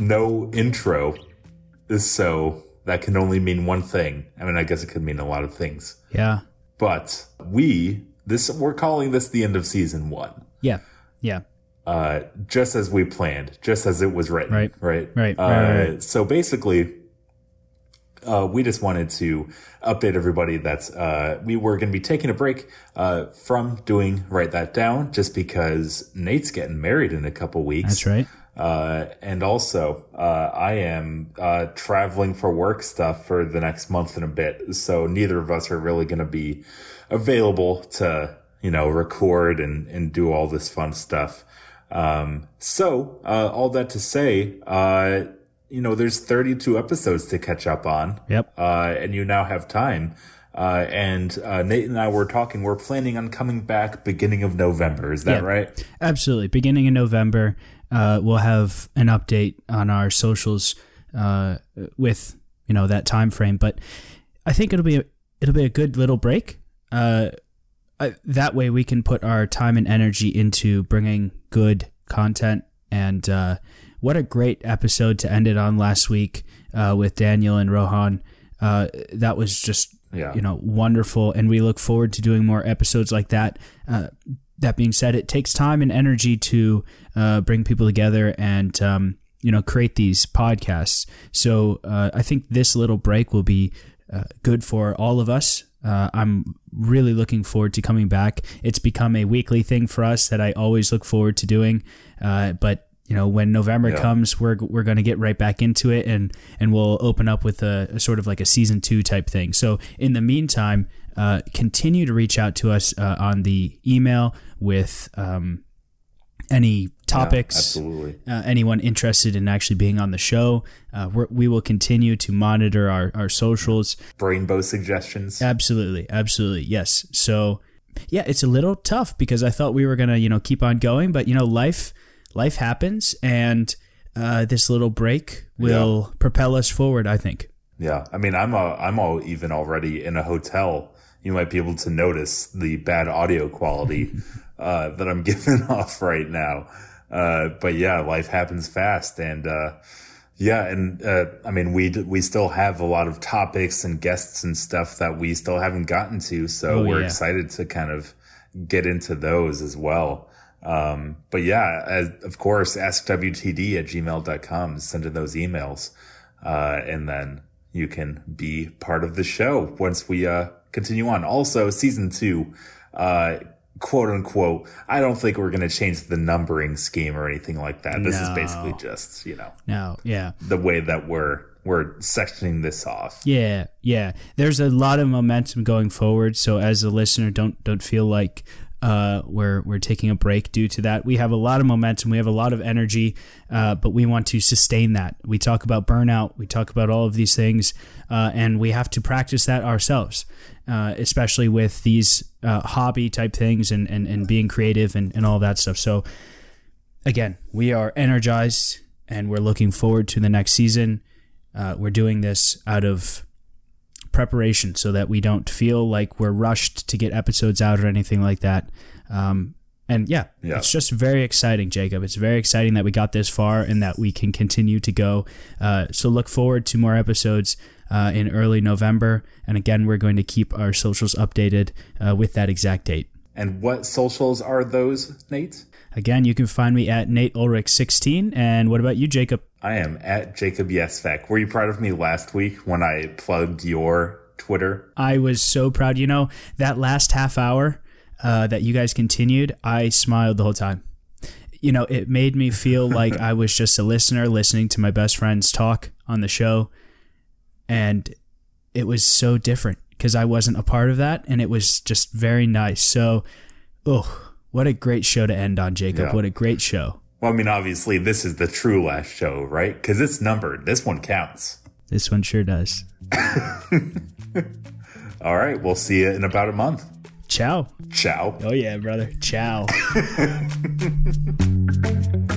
no intro, so that can only mean one thing. I mean, I guess it could mean a lot of things. Yeah. But we this we're calling this the end of season one. Yeah. Yeah. Uh, just as we planned, just as it was written. Right. Right. Right, Uh, right, right. So basically, uh, we just wanted to update everybody that uh, we were going to be taking a break uh, from doing Write That Down just because Nate's getting married in a couple weeks. That's right. Uh, and also, uh, I am uh, traveling for work stuff for the next month and a bit. So neither of us are really going to be available to, you know, record and, and do all this fun stuff. Um, so, uh, all that to say, uh, you know, there's 32 episodes to catch up on. Yep. Uh, and you now have time. Uh, and, uh, Nate and I were talking, we're planning on coming back beginning of November. Is that Yeah. right? Absolutely. Beginning of November, uh, we'll have an update on our socials uh, with you know that time frame. But I think it'll be a, it'll be a good little break. Uh, I, that way, we can put our time and energy into bringing good content. And uh, what a great episode to end it on last week uh, with Daniel and Rohan. Uh, that was just Yeah. you know wonderful, and we look forward to doing more episodes like that. Uh, that being said, it takes time and energy to uh, bring people together and um, you know create these podcasts. So uh, I think this little break will be uh, good for all of us. Uh, I'm really looking forward to coming back. It's become a weekly thing for us that I always look forward to doing. Uh, but you know, when November Yeah. comes, we're we're going to get right back into it, and and we'll open up with a, a sort of like a season two type thing. So in the meantime, uh, continue to reach out to us uh, on the email with um, any topics Absolutely. uh, anyone interested in actually being on the show. Uh, we're, we will continue to monitor our, our socials. Rainbow suggestions. Absolutely, absolutely, yes. So, yeah, it's a little tough because I thought we were gonna, you know, keep on going, but you know, life life happens, and uh, this little break will propel us forward. I think. Yeah, I mean, I'm a, I'm all even already in a hotel. You might be able to notice the bad audio quality uh, that I'm giving off right now. Uh, but yeah, life happens fast, and uh, yeah, and uh, I mean, we we still have a lot of topics and guests and stuff that we still haven't gotten to. So Oh, we're yeah. excited to kind of get into those as well. Um, but yeah, as, of course, askwtd at gmail.com, send in those emails. Uh, and then you can be part of the show once we, uh, continue on. Also, season two, uh, quote unquote, I don't think we're going to change the numbering scheme or anything like that. This is basically just, you know, Now, yeah, the way that we're, we're sectioning this off. yeah, yeah. There's a lot of momentum going forward. So as a listener, don't don't feel like uh, we're we're taking a break due to that. We have a lot of momentum. We have a lot of energy, uh, but we want to sustain that. We talk about burnout. We talk about all of these things, uh, and we have to practice that ourselves. Uh, especially with these uh, hobby type things and, and, and being creative and, and all that stuff. So, again, we are energized and we're looking forward to the next season. Uh, we're doing this out of preparation so that we don't feel like we're rushed to get episodes out or anything like that. Um, and yeah, Yeah. it's just very exciting, Jacob. It's very exciting that we got this far and that we can continue to go. Uh, so look forward to more episodes uh, in early November. And again, we're going to keep our socials updated uh, with that exact date. And what socials are those, Nate? Again, you can find me at Nate Ulrich 16. And what about you, Jacob? I am at Jacob Yesvek. Were you proud of me last week when I plugged your Twitter? I was so proud. You know, that last half hour uh, that you guys continued, I smiled the whole time. You know, it made me feel like I was just a listener listening to my best friends talk on the show. And it was so different because I wasn't a part of that. And it was just very nice. So, oh, what a great show to end on, Jacob. Yeah. What a great show. Well, I mean, obviously, this is the true last show, right? Because it's numbered. This one counts. This one sure does. All right. We'll see you in about a month. Ciao. Ciao. Oh, yeah, brother. Ciao.